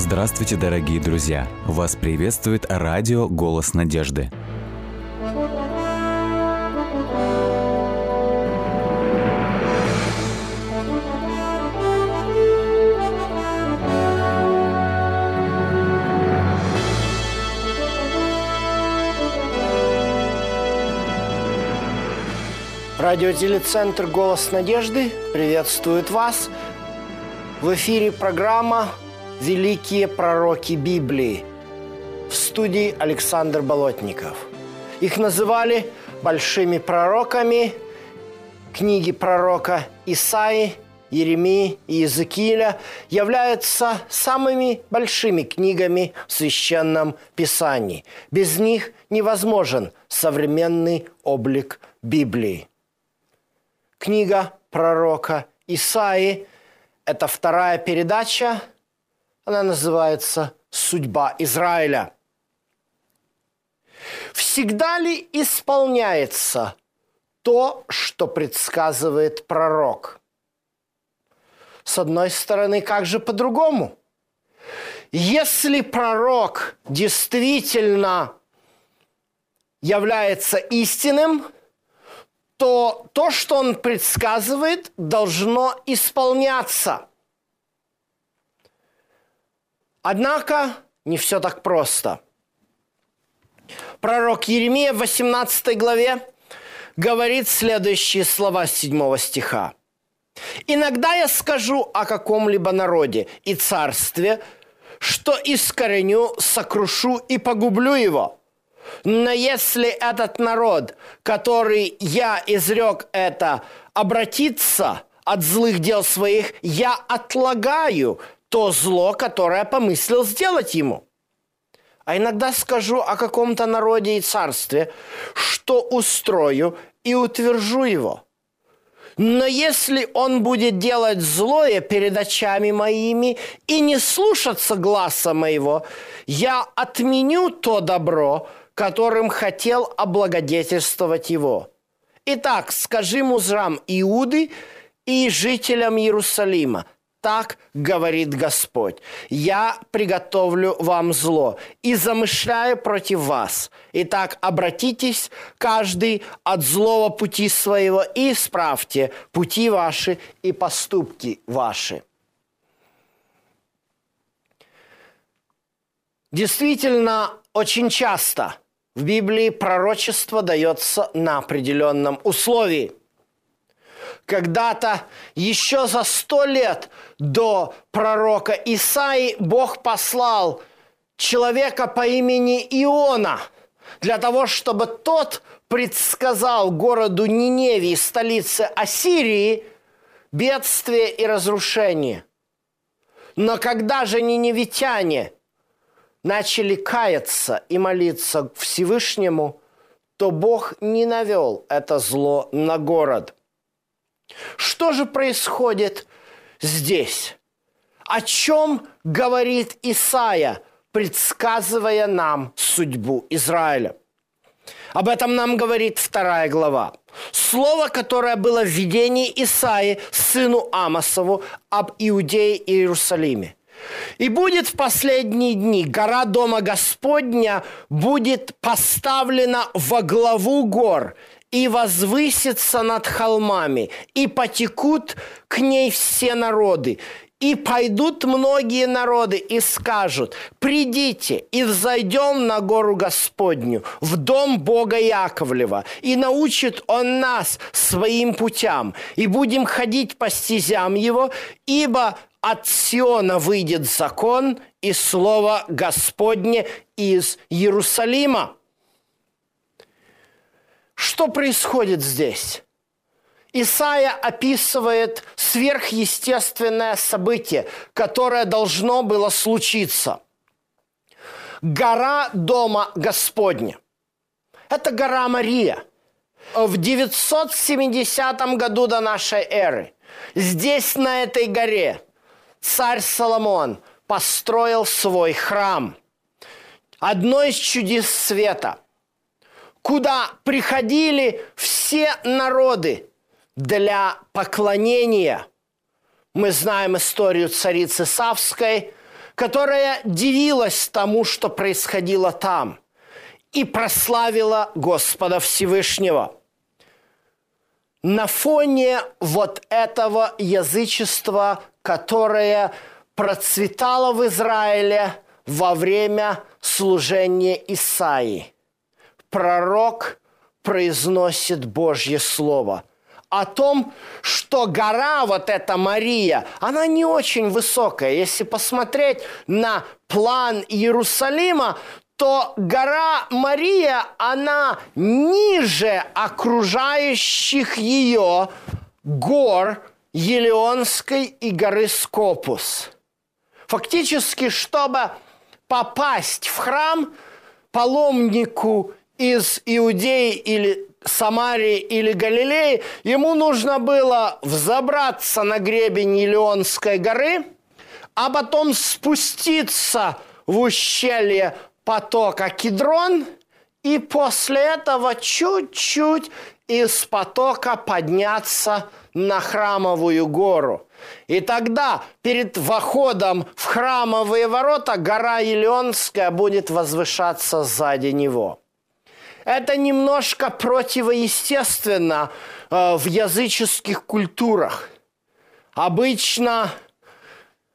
Здравствуйте, дорогие друзья! Вас приветствует радио «Голос надежды». Радиотелецентр «Голос надежды» приветствует вас. В эфире программа «Великие пророки Библии» в студии Александр Болотников. Их называли большими пророками. Книги пророка Исаи, Еремии и Иезекииля являются самыми большими книгами в Священном Писании. Без них невозможен современный облик Библии книга пророка Исаи. Это вторая передача. Она называется «Судьба Израиля». Всегда ли исполняется то, что предсказывает пророк? С одной стороны, как же по-другому? Если пророк действительно является истинным – то то, что он предсказывает, должно исполняться. Однако не все так просто. Пророк Еремия в 18 главе говорит следующие слова 7 стиха. «Иногда я скажу о каком-либо народе и царстве, что искореню, сокрушу и погублю его – но если этот народ, который я изрек это, обратится от злых дел своих, я отлагаю то зло, которое помыслил сделать ему. А иногда скажу о каком-то народе и царстве, что устрою и утвержу его. Но если он будет делать злое перед очами моими и не слушаться гласа моего, я отменю то добро, которым хотел облагодетельствовать его. Итак, скажи музрам Иуды и жителям Иерусалима, так говорит Господь. Я приготовлю вам зло и замышляю против вас. Итак, обратитесь каждый от злого пути своего и исправьте пути ваши и поступки ваши. Действительно, очень часто в Библии пророчество дается на определенном условии. Когда-то еще за сто лет до пророка Исаи Бог послал человека по имени Иона для того, чтобы тот предсказал городу Ниневии, столице Ассирии, бедствие и разрушение. Но когда же ниневитяне – начали каяться и молиться Всевышнему, то Бог не навел это зло на город. Что же происходит здесь? О чем говорит Исаия, предсказывая нам судьбу Израиля? Об этом нам говорит вторая глава. Слово, которое было в видении Исаи, сыну Амосову, об Иудее и Иерусалиме – и будет в последние дни гора Дома Господня будет поставлена во главу гор и возвысится над холмами, и потекут к ней все народы, и пойдут многие народы и скажут, придите и взойдем на гору Господню, в дом Бога Яковлева, и научит Он нас своим путям, и будем ходить по стезям Его, ибо от Сиона выйдет закон и слово Господне из Иерусалима. Что происходит здесь? Исаия описывает сверхъестественное событие, которое должно было случиться. Гора Дома Господня. Это гора Мария. В 970 году до нашей эры здесь, на этой горе, царь Соломон построил свой храм. Одно из чудес света, куда приходили все народы для поклонения. Мы знаем историю царицы Савской, которая дивилась тому, что происходило там, и прославила Господа Всевышнего. На фоне вот этого язычества, которое процветало в Израиле во время служения Исаии, пророк произносит Божье Слово – о том, что гора, вот эта Мария, она не очень высокая. Если посмотреть на план Иерусалима, то гора Мария, она ниже окружающих ее гор Елеонской и горы Скопус. Фактически, чтобы попасть в храм, паломнику из Иудеи или Самарии или Галилеи, ему нужно было взобраться на гребень Елеонской горы, а потом спуститься в ущелье потока Кедрон, и после этого чуть-чуть из потока подняться на храмовую гору. И тогда перед входом в храмовые ворота гора Елеонская будет возвышаться сзади него. Это немножко противоестественно э, в языческих культурах. Обычно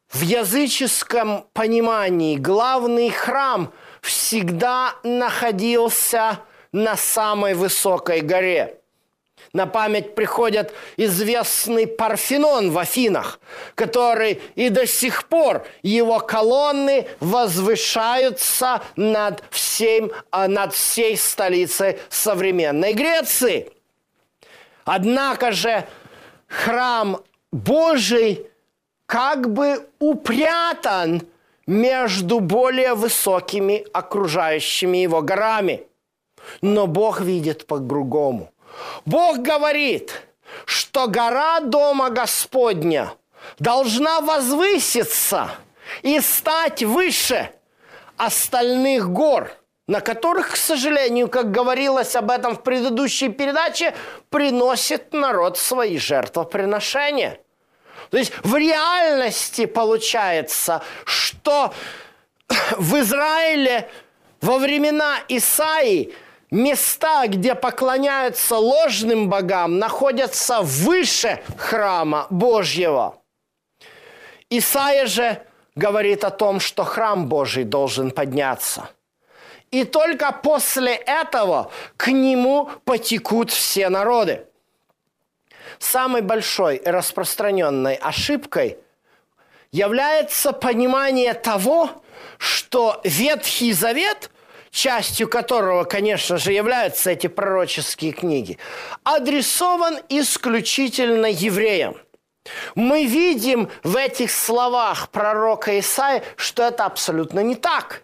в языческом понимании главный храм всегда находился на самой высокой горе. На память приходит известный Парфенон в Афинах, который и до сих пор его колонны возвышаются над, всем, а, над всей столицей современной Греции. Однако же храм Божий как бы упрятан между более высокими окружающими его горами. Но Бог видит по-другому. Бог говорит, что гора Дома Господня должна возвыситься и стать выше остальных гор, на которых, к сожалению, как говорилось об этом в предыдущей передаче, приносит народ свои жертвоприношения. То есть в реальности получается, что в Израиле во времена Исаии места, где поклоняются ложным богам, находятся выше храма Божьего. Исаия же говорит о том, что храм Божий должен подняться. И только после этого к нему потекут все народы. Самой большой и распространенной ошибкой является понимание того, что Ветхий Завет – частью которого, конечно же, являются эти пророческие книги, адресован исключительно евреям. Мы видим в этих словах пророка Исаия, что это абсолютно не так.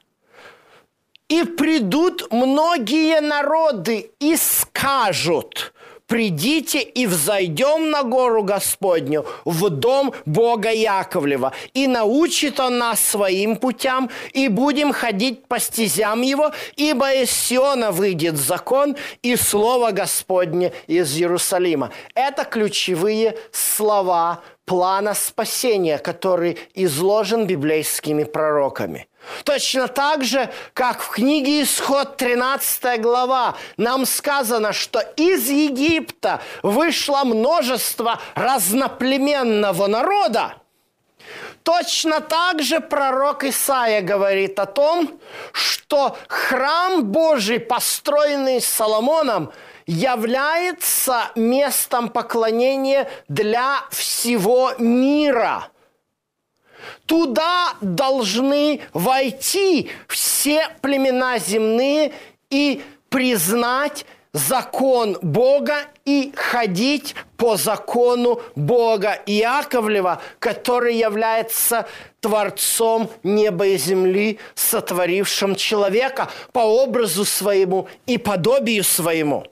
И придут многие народы и скажут, придите и взойдем на гору Господню, в дом Бога Яковлева, и научит Он нас своим путям, и будем ходить по стезям Его, ибо из Сиона выйдет закон и Слово Господне из Иерусалима. Это ключевые слова плана спасения, который изложен библейскими пророками. Точно так же, как в книге Исход 13 глава. Нам сказано, что из Египта вышло множество разноплеменного народа, Точно так же пророк Исаия говорит о том, что храм Божий, построенный Соломоном, является местом поклонения для всего мира – Туда должны войти все племена земные и признать закон Бога и ходить по закону Бога Иаковлева, который является Творцом неба и земли, сотворившим человека по образу своему и подобию своему.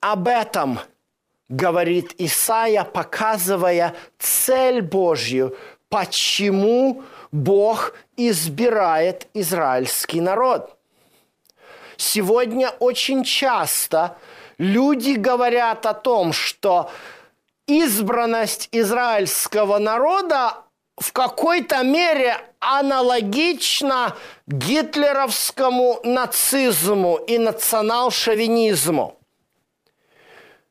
Об этом говорит Исаия, показывая цель Божью, почему Бог избирает израильский народ. Сегодня очень часто люди говорят о том, что избранность израильского народа в какой-то мере аналогично гитлеровскому нацизму и национал-шовинизму,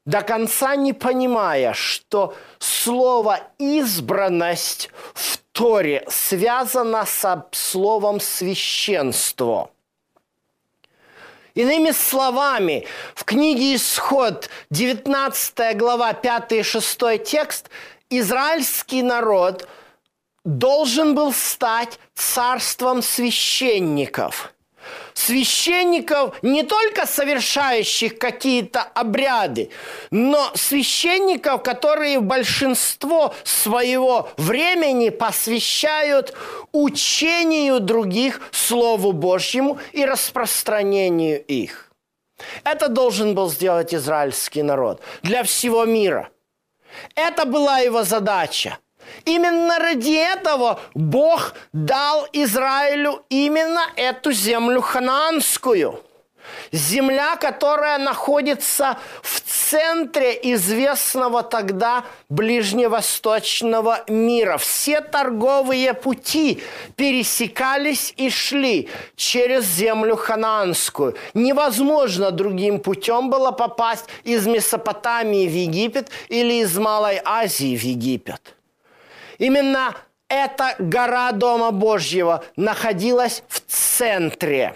до конца не понимая, что слово «избранность» в Торе связано со словом «священство». Иными словами, в книге «Исход» 19 глава 5 и 6 текст израильский народ должен был стать царством священников. Священников, не только совершающих какие-то обряды, но священников, которые большинство своего времени посвящают учению других Слову Божьему и распространению их. Это должен был сделать израильский народ для всего мира. Это была его задача – Именно ради этого Бог дал Израилю именно эту землю хананскую. Земля, которая находится в центре известного тогда ближневосточного мира. Все торговые пути пересекались и шли через землю хананскую. Невозможно другим путем было попасть из Месопотамии в Египет или из Малой Азии в Египет. Именно эта гора Дома Божьего находилась в центре.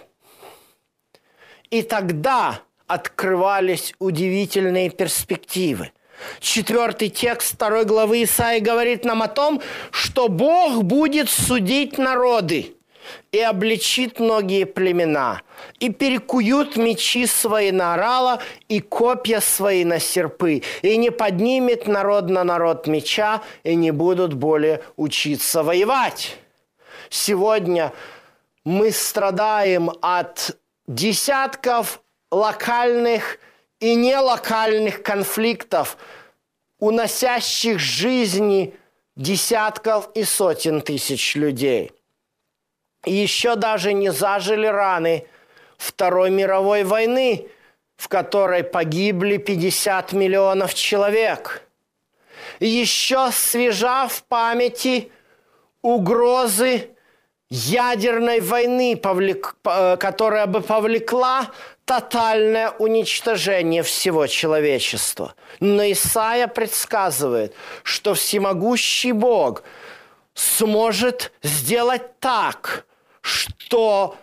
И тогда открывались удивительные перспективы. Четвертый текст второй главы Исаи говорит нам о том, что Бог будет судить народы и обличит многие племена, и перекуют мечи свои на орала, и копья свои на серпы, и не поднимет народ на народ меча, и не будут более учиться воевать. Сегодня мы страдаем от десятков локальных и нелокальных конфликтов, уносящих жизни десятков и сотен тысяч людей – еще даже не зажили раны Второй мировой войны, в которой погибли 50 миллионов человек. Еще свежа в памяти угрозы ядерной войны, э, которая бы повлекла тотальное уничтожение всего человечества. Но Исаия предсказывает, что всемогущий Бог сможет сделать так – что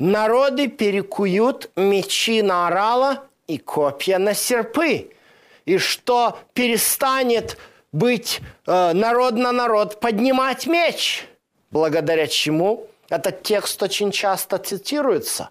народы перекуют мечи на орала и копья на серпы, и что перестанет быть э, народ на народ поднимать меч, благодаря чему этот текст очень часто цитируется.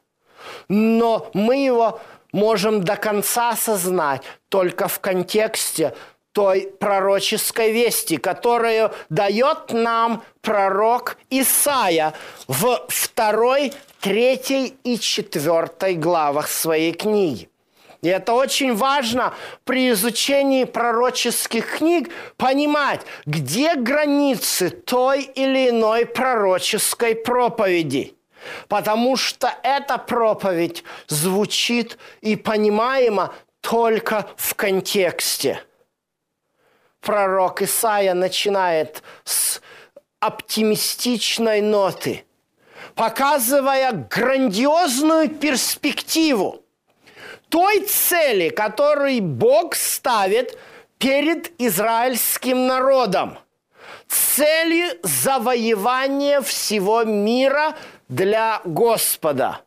Но мы его можем до конца осознать только в контексте той пророческой вести, которую дает нам пророк Исаия в второй, третьей и четвертой главах своей книги. И это очень важно при изучении пророческих книг понимать, где границы той или иной пророческой проповеди. Потому что эта проповедь звучит и понимаема только в контексте – пророк Исаия начинает с оптимистичной ноты, показывая грандиозную перспективу той цели, которую Бог ставит перед израильским народом. Цели завоевания всего мира для Господа.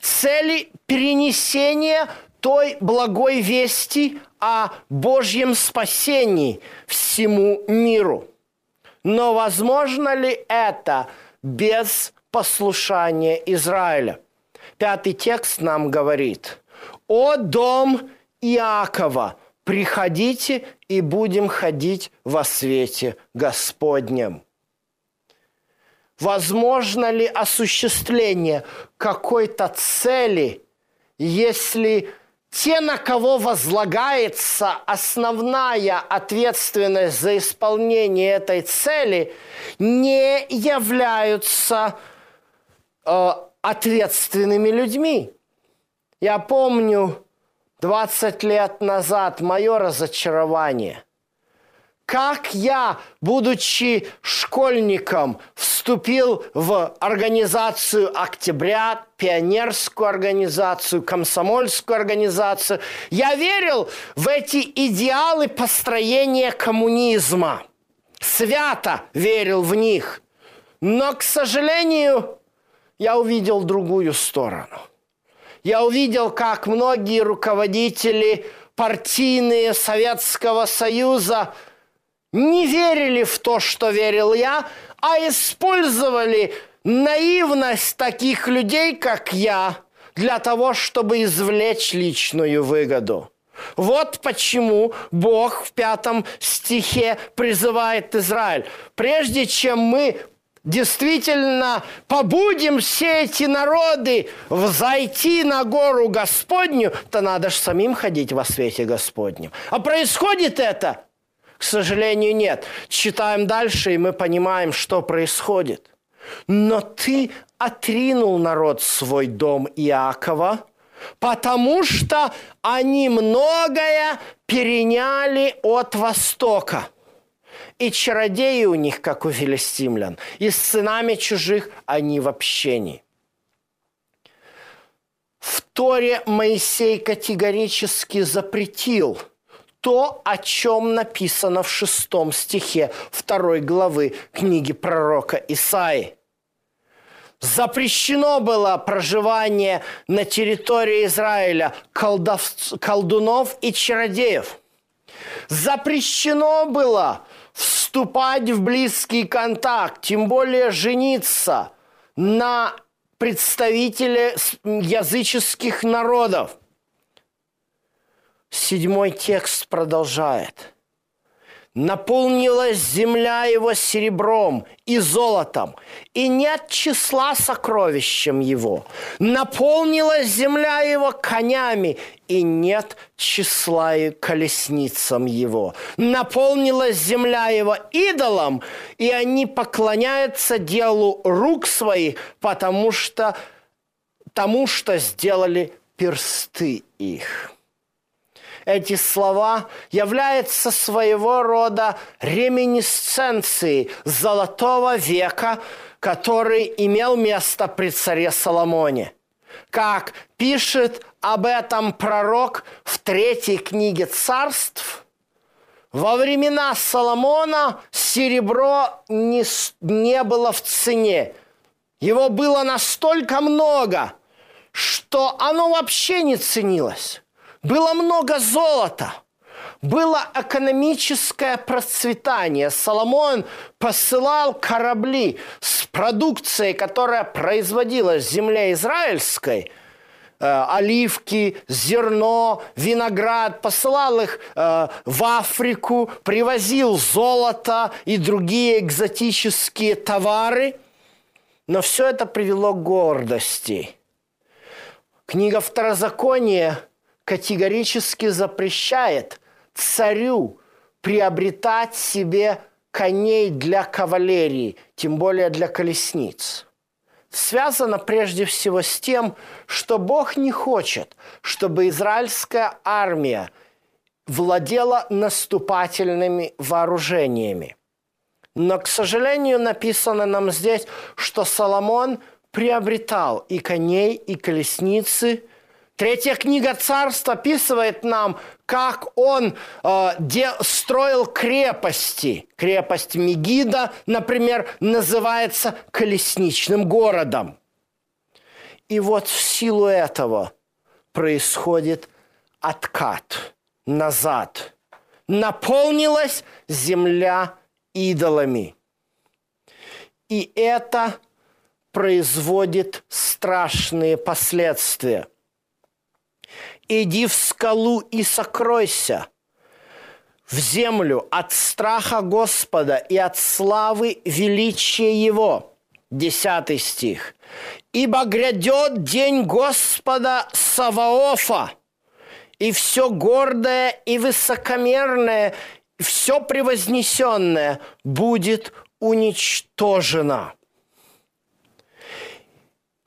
Цели перенесения той благой вести о Божьем спасении всему миру. Но возможно ли это без послушания Израиля? Пятый текст нам говорит, «О дом Иакова, приходите и будем ходить во свете Господнем». Возможно ли осуществление какой-то цели, если те, на кого возлагается основная ответственность за исполнение этой цели, не являются э, ответственными людьми. Я помню 20 лет назад мое разочарование, как я, будучи школьником, вступил в организацию «Октября», пионерскую организацию, комсомольскую организацию. Я верил в эти идеалы построения коммунизма. Свято верил в них. Но, к сожалению, я увидел другую сторону. Я увидел, как многие руководители партийные Советского Союза – не верили в то, что верил я, а использовали наивность таких людей, как я, для того, чтобы извлечь личную выгоду. Вот почему Бог в пятом стихе призывает Израиль. Прежде чем мы действительно побудем все эти народы взойти на гору Господню, то надо же самим ходить во свете Господнем. А происходит это к сожалению, нет. Читаем дальше, и мы понимаем, что происходит. Но ты отринул народ свой дом Иакова, потому что они многое переняли от Востока. И чародеи у них, как у филистимлян, и с сынами чужих они в общении. В Торе Моисей категорически запретил – то, о чем написано в шестом стихе второй главы книги пророка Исаи. Запрещено было проживание на территории Израиля колдов, колдунов и чародеев. Запрещено было вступать в близкий контакт, тем более жениться на представителе языческих народов. Седьмой текст продолжает. «Наполнилась земля его серебром и золотом, и нет числа сокровищем его. Наполнилась земля его конями, и нет числа и колесницам его. Наполнилась земля его идолом, и они поклоняются делу рук своих, потому что тому, что сделали персты их» эти слова являются своего рода реминисценцией золотого века, который имел место при царе Соломоне. Как пишет об этом пророк в третьей книге царств, во времена Соломона серебро не, не было в цене. Его было настолько много, что оно вообще не ценилось. Было много золота, было экономическое процветание. Соломон посылал корабли с продукцией, которая производилась в земле израильской – э, оливки, зерно, виноград, посылал их э, в Африку, привозил золото и другие экзотические товары. Но все это привело к гордости. Книга Второзакония категорически запрещает царю приобретать себе коней для кавалерии, тем более для колесниц. Связано прежде всего с тем, что Бог не хочет, чтобы израильская армия владела наступательными вооружениями. Но, к сожалению, написано нам здесь, что Соломон приобретал и коней, и колесницы – Третья книга царств описывает нам, как он э, де, строил крепости. Крепость Мегида, например, называется колесничным городом. И вот в силу этого происходит откат назад. Наполнилась земля идолами. И это производит страшные последствия иди в скалу и сокройся в землю от страха Господа и от славы величия Его. Десятый стих. «Ибо грядет день Господа Саваофа, и все гордое и высокомерное, все – будет уничтожено».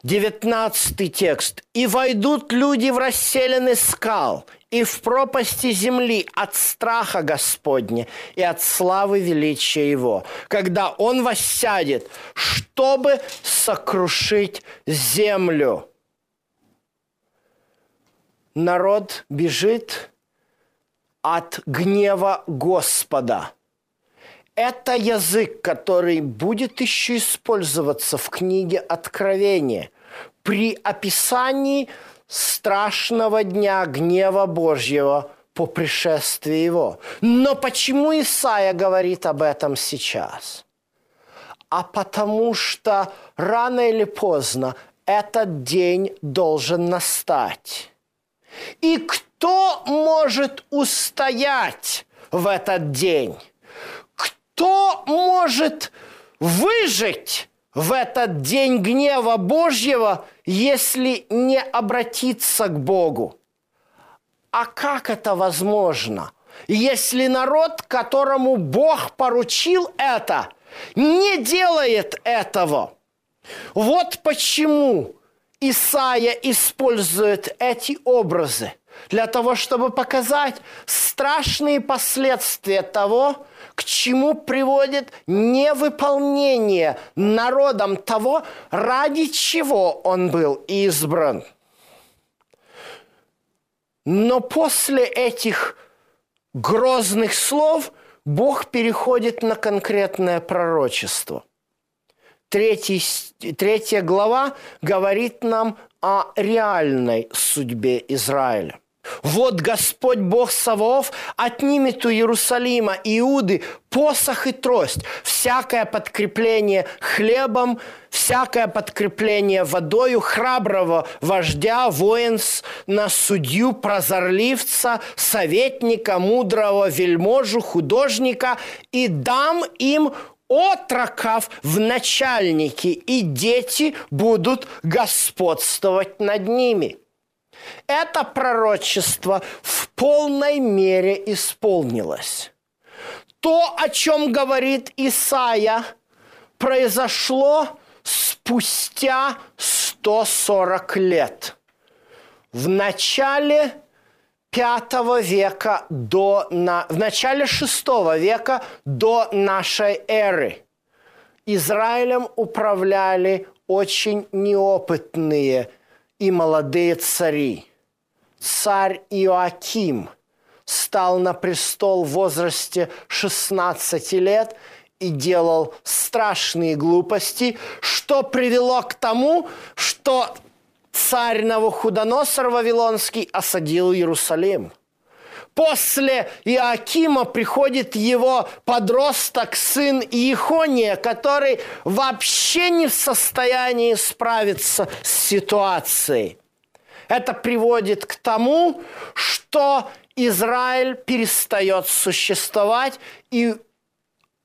19 текст. «И войдут люди в расселены скал, и в пропасти земли от страха Господня и от славы величия Его, когда Он воссядет, чтобы сокрушить землю». Народ бежит от гнева Господа. Это язык, который будет еще использоваться в книге Откровения при описании страшного дня гнева Божьего по пришествии Его. Но почему Исаия говорит об этом сейчас? А потому что рано или поздно этот день должен настать. И кто может устоять в этот день? Кто может выжить в этот день гнева Божьего, если не обратиться к Богу? А как это возможно? Если народ, которому Бог поручил это, не делает этого. Вот почему Исаия использует эти образы для того, чтобы показать страшные последствия того, к чему приводит невыполнение народом того, ради чего он был избран. Но после этих грозных слов Бог переходит на конкретное пророчество – третий, третья глава говорит нам о реальной судьбе Израиля. Вот Господь Бог Саваоф отнимет у Иерусалима Иуды посох и трость, всякое подкрепление хлебом, всякое подкрепление водою, храброго вождя, воинс, на судью, прозорливца, советника, мудрого вельможу, художника, и дам им отроков в начальники, и дети будут господствовать над ними. Это пророчество в полной мере исполнилось. То, о чем говорит Исаия, произошло спустя 140 лет. В начале V века до, на, в начале VI века до нашей эры Израилем управляли очень неопытные и молодые цари. Царь Иоаким стал на престол в возрасте 16 лет и делал страшные глупости, что привело к тому, что царь Навуходоносор Вавилонский осадил Иерусалим. После Иакима приходит его подросток, сын Иехония, который вообще не в состоянии справиться с ситуацией. Это приводит к тому, что Израиль перестает существовать и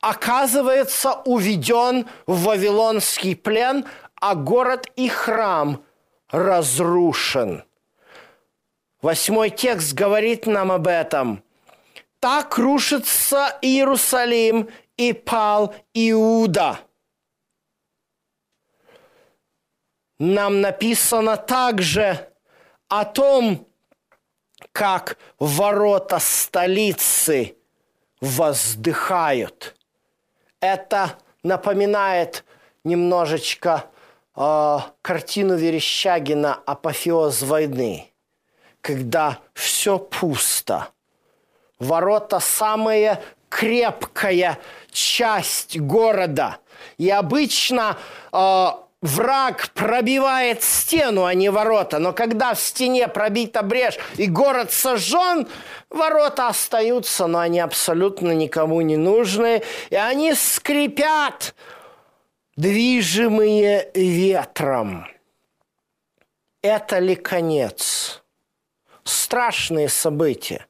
оказывается уведен в Вавилонский плен, а город и храм – разрушен. Восьмой текст говорит нам об этом. Так рушится Иерусалим и пал Иуда. Нам написано также о том, как ворота столицы воздыхают. Это напоминает немножечко э, картину Верещагина «Апофеоз войны», когда все пусто. Ворота – самая крепкая часть города. И обычно э, враг пробивает стену, а не ворота. Но когда в стене пробита брешь и город сожжен, ворота остаются, но они абсолютно никому не нужны. И они скрипят движимые ветром. Это ли конец? Страшные события.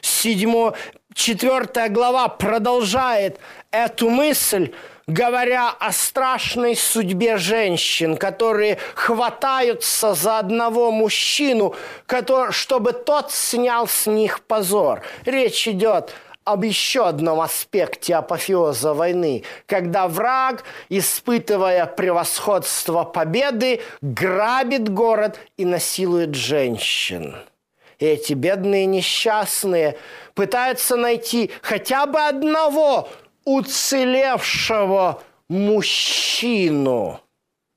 Седьмо, четвертая глава продолжает эту мысль, говоря о страшной судьбе женщин, которые хватаются за одного мужчину, который, чтобы тот снял с них позор. Речь идет об еще одном аспекте апофеоза войны, когда враг, испытывая превосходство победы, грабит город и насилует женщин. И эти бедные несчастные пытаются найти хотя бы одного уцелевшего мужчину.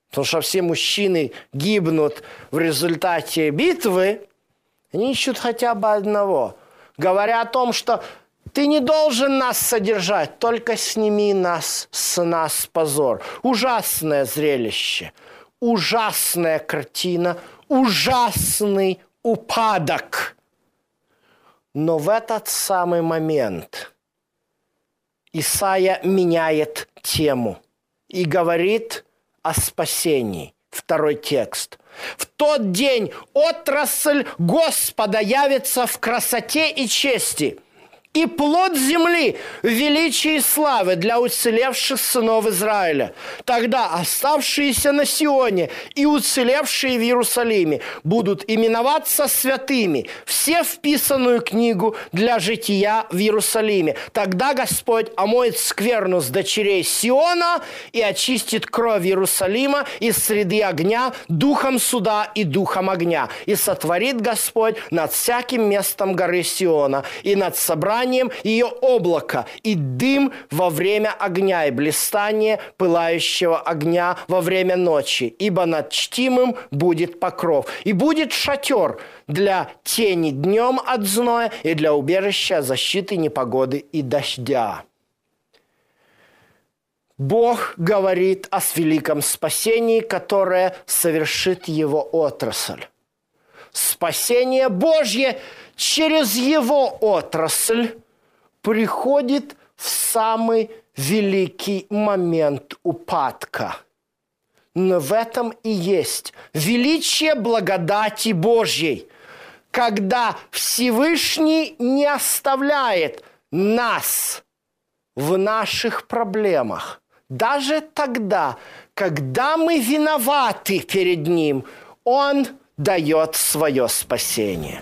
Потому что все мужчины гибнут в результате битвы. Они ищут хотя бы одного. Говоря о том, что ты не должен нас содержать, только сними нас с нас позор. Ужасное зрелище, ужасная картина, ужасный упадок. Но в этот самый момент Исаия меняет тему и говорит о спасении. Второй текст. В тот день отрасль Господа явится в красоте и чести – и плод земли в величии и славы для уцелевших сынов Израиля. Тогда оставшиеся на Сионе и уцелевшие в Иерусалиме будут именоваться святыми, все вписанную книгу для жития в Иерусалиме. Тогда Господь омоет скверну с дочерей Сиона и очистит кровь Иерусалима из среды огня духом суда и духом огня. И сотворит Господь над всяким местом горы Сиона и над собранием блистанием ее облака и дым во время огня и блистание пылающего огня во время ночи, ибо над чтимым будет покров. И будет шатер для тени днем от зноя и для убежища защиты непогоды и дождя. Бог говорит о великом спасении, которое совершит его отрасль. Спасение Божье через его отрасль приходит в самый великий момент упадка. Но в этом и есть величие благодати Божьей, когда Всевышний не оставляет нас в наших проблемах. Даже тогда, когда мы виноваты перед Ним, Он дает свое спасение.